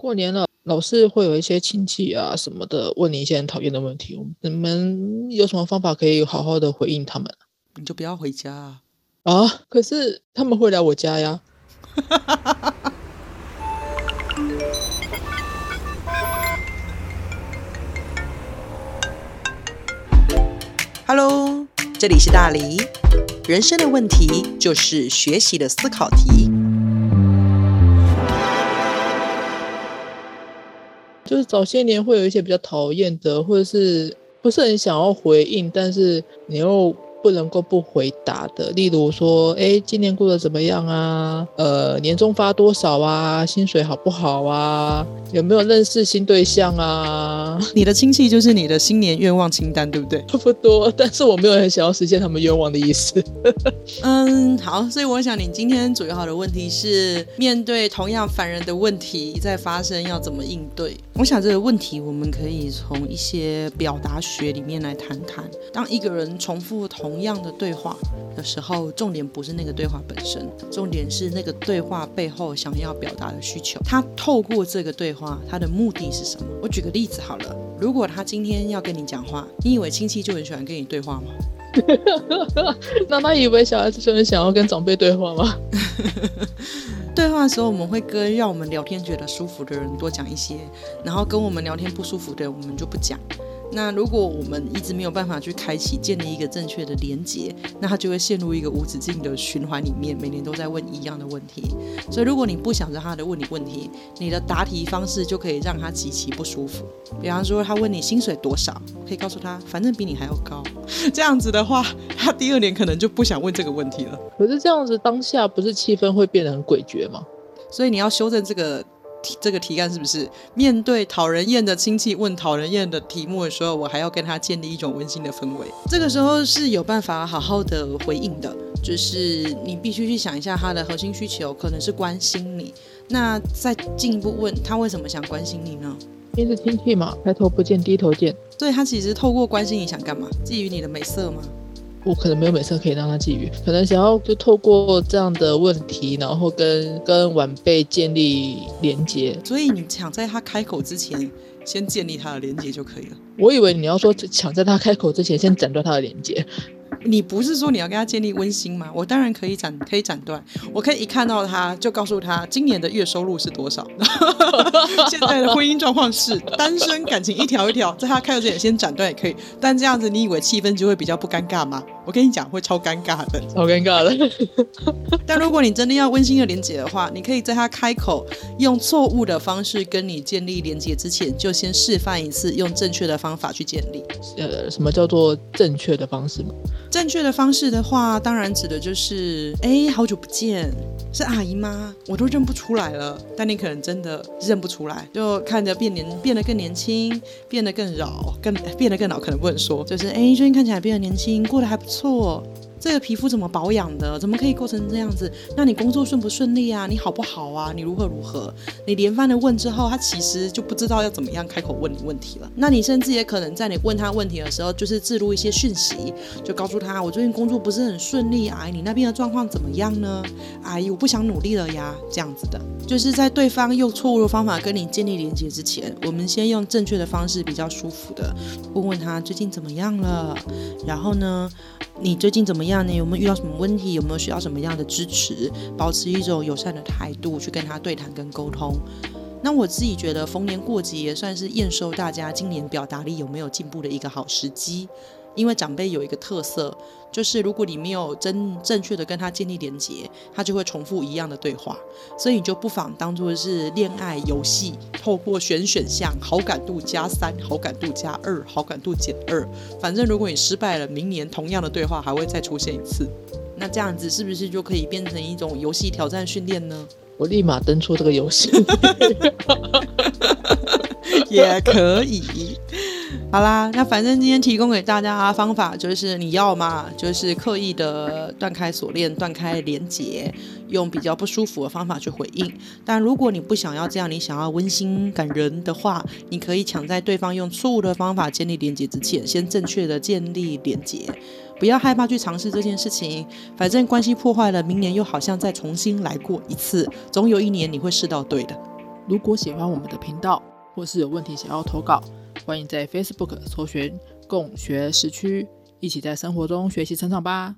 过年了，老是会有一些亲戚啊什么的问你一些很讨厌的问题，你们有什么方法可以好好的回应他们？你就不要回家啊！啊，可是他们会来我家呀。Hello，这里是大黎。人生的问题就是学习的思考题。就是早些年会有一些比较讨厌的，或者是不是很想要回应，但是你又不能够不回答的，例如说，哎，今年过得怎么样啊？呃，年终发多少啊？薪水好不好啊？有没有认识新对象啊？你的亲戚就是你的新年愿望清单，对不对？差不多，但是我没有很想要实现他们愿望的意思。嗯，好，所以我想你今天主要的问题是面对同样烦人的问题在发生，要怎么应对？我想这个问题我们可以从一些表达学里面来谈谈。当一个人重复同同样的对话的时候，重点不是那个对话本身，重点是那个对话背后想要表达的需求。他透过这个对话，他的目的是什么？我举个例子好了，如果他今天要跟你讲话，你以为亲戚就很喜欢跟你对话吗？那他以为小孩子就很想要跟长辈对话吗？对话的时候，我们会跟让我们聊天觉得舒服的人多讲一些，然后跟我们聊天不舒服的人，我们就不讲。那如果我们一直没有办法去开启建立一个正确的连接，那他就会陷入一个无止境的循环里面，每年都在问一样的问题。所以如果你不想让他的问你问题，你的答题方式就可以让他极其不舒服。比方说他问你薪水多少，可以告诉他反正比你还要高。这样子的话，他第二年可能就不想问这个问题了。可是这样子当下不是气氛会变得很诡谲吗？所以你要修正这个。这个题干是不是面对讨人厌的亲戚问讨人厌的题目的时候，我还要跟他建立一种温馨的氛围？这个时候是有办法好好的回应的，就是你必须去想一下他的核心需求，可能是关心你。那再进一步问他为什么想关心你呢？因为是亲戚嘛，抬头不见低头见。所以他其实透过关心你想干嘛？觊觎你的美色吗？我可能没有美色可以让他觊觎，可能想要就透过这样的问题，然后跟跟晚辈建立连接。所以你抢在他开口之前，先建立他的连接就可以了。我以为你要说抢在他开口之前，先斩断他的连接。你不是说你要跟他建立温馨吗？我当然可以斩，可以斩断。我可以一看到他就告诉他今年的月收入是多少，现在的婚姻状况是单身，感情一条一条，在他看到之前先斩断也可以。但这样子，你以为气氛就会比较不尴尬吗？我跟你讲，会超尴尬的，超尴尬的。但如果你真的要温馨的连接的话，你可以在他开口用错误的方式跟你建立连接之前，就先示范一次用正确的方法去建立。呃，什么叫做正确的方式吗？正确的方式的话，当然指的就是，哎，好久不见，是阿姨吗？我都认不出来了。但你可能真的认不出来，就看着变年，变得更年轻，变得更老，更变得更老，可能不能说，就是哎，最近看起来变得年轻，过得还不错。错这个皮肤怎么保养的？怎么可以过成这样子？那你工作顺不顺利啊？你好不好啊？你如何如何？你连番的问之后，他其实就不知道要怎么样开口问你问题了。那你甚至也可能在你问他问题的时候，就是置入一些讯息，就告诉他我最近工作不是很顺利，阿姨你那边的状况怎么样呢？阿姨我不想努力了呀，这样子的，就是在对方用错误的方法跟你建立连接之前，我们先用正确的方式，比较舒服的问问他最近怎么样了，然后呢，你最近怎么样？呢有没有遇到什么问题？有没有需要什么样的支持？保持一种友善的态度去跟他对谈跟沟通。那我自己觉得逢年过节也算是验收大家今年表达力有没有进步的一个好时机。因为长辈有一个特色，就是如果你没有真正确的跟他建立连接，他就会重复一样的对话，所以你就不妨当做是恋爱游戏，透过选选项，好感度加三，好感度加二，好感度减二，反正如果你失败了，明年同样的对话还会再出现一次。那这样子是不是就可以变成一种游戏挑战训练呢？我立马登出这个游戏，也可以。好啦，那反正今天提供给大家方法就是，你要嘛，就是刻意的断开锁链、断开连接，用比较不舒服的方法去回应。但如果你不想要这样，你想要温馨感人的话，你可以抢在对方用错误的方法建立连接之前，先正确的建立连接。不要害怕去尝试这件事情，反正关系破坏了，明年又好像再重新来过一次，总有一年你会试到对的。如果喜欢我们的频道，或是有问题想要投稿，欢迎在 Facebook 搜寻“共学时区”，一起在生活中学习成长吧。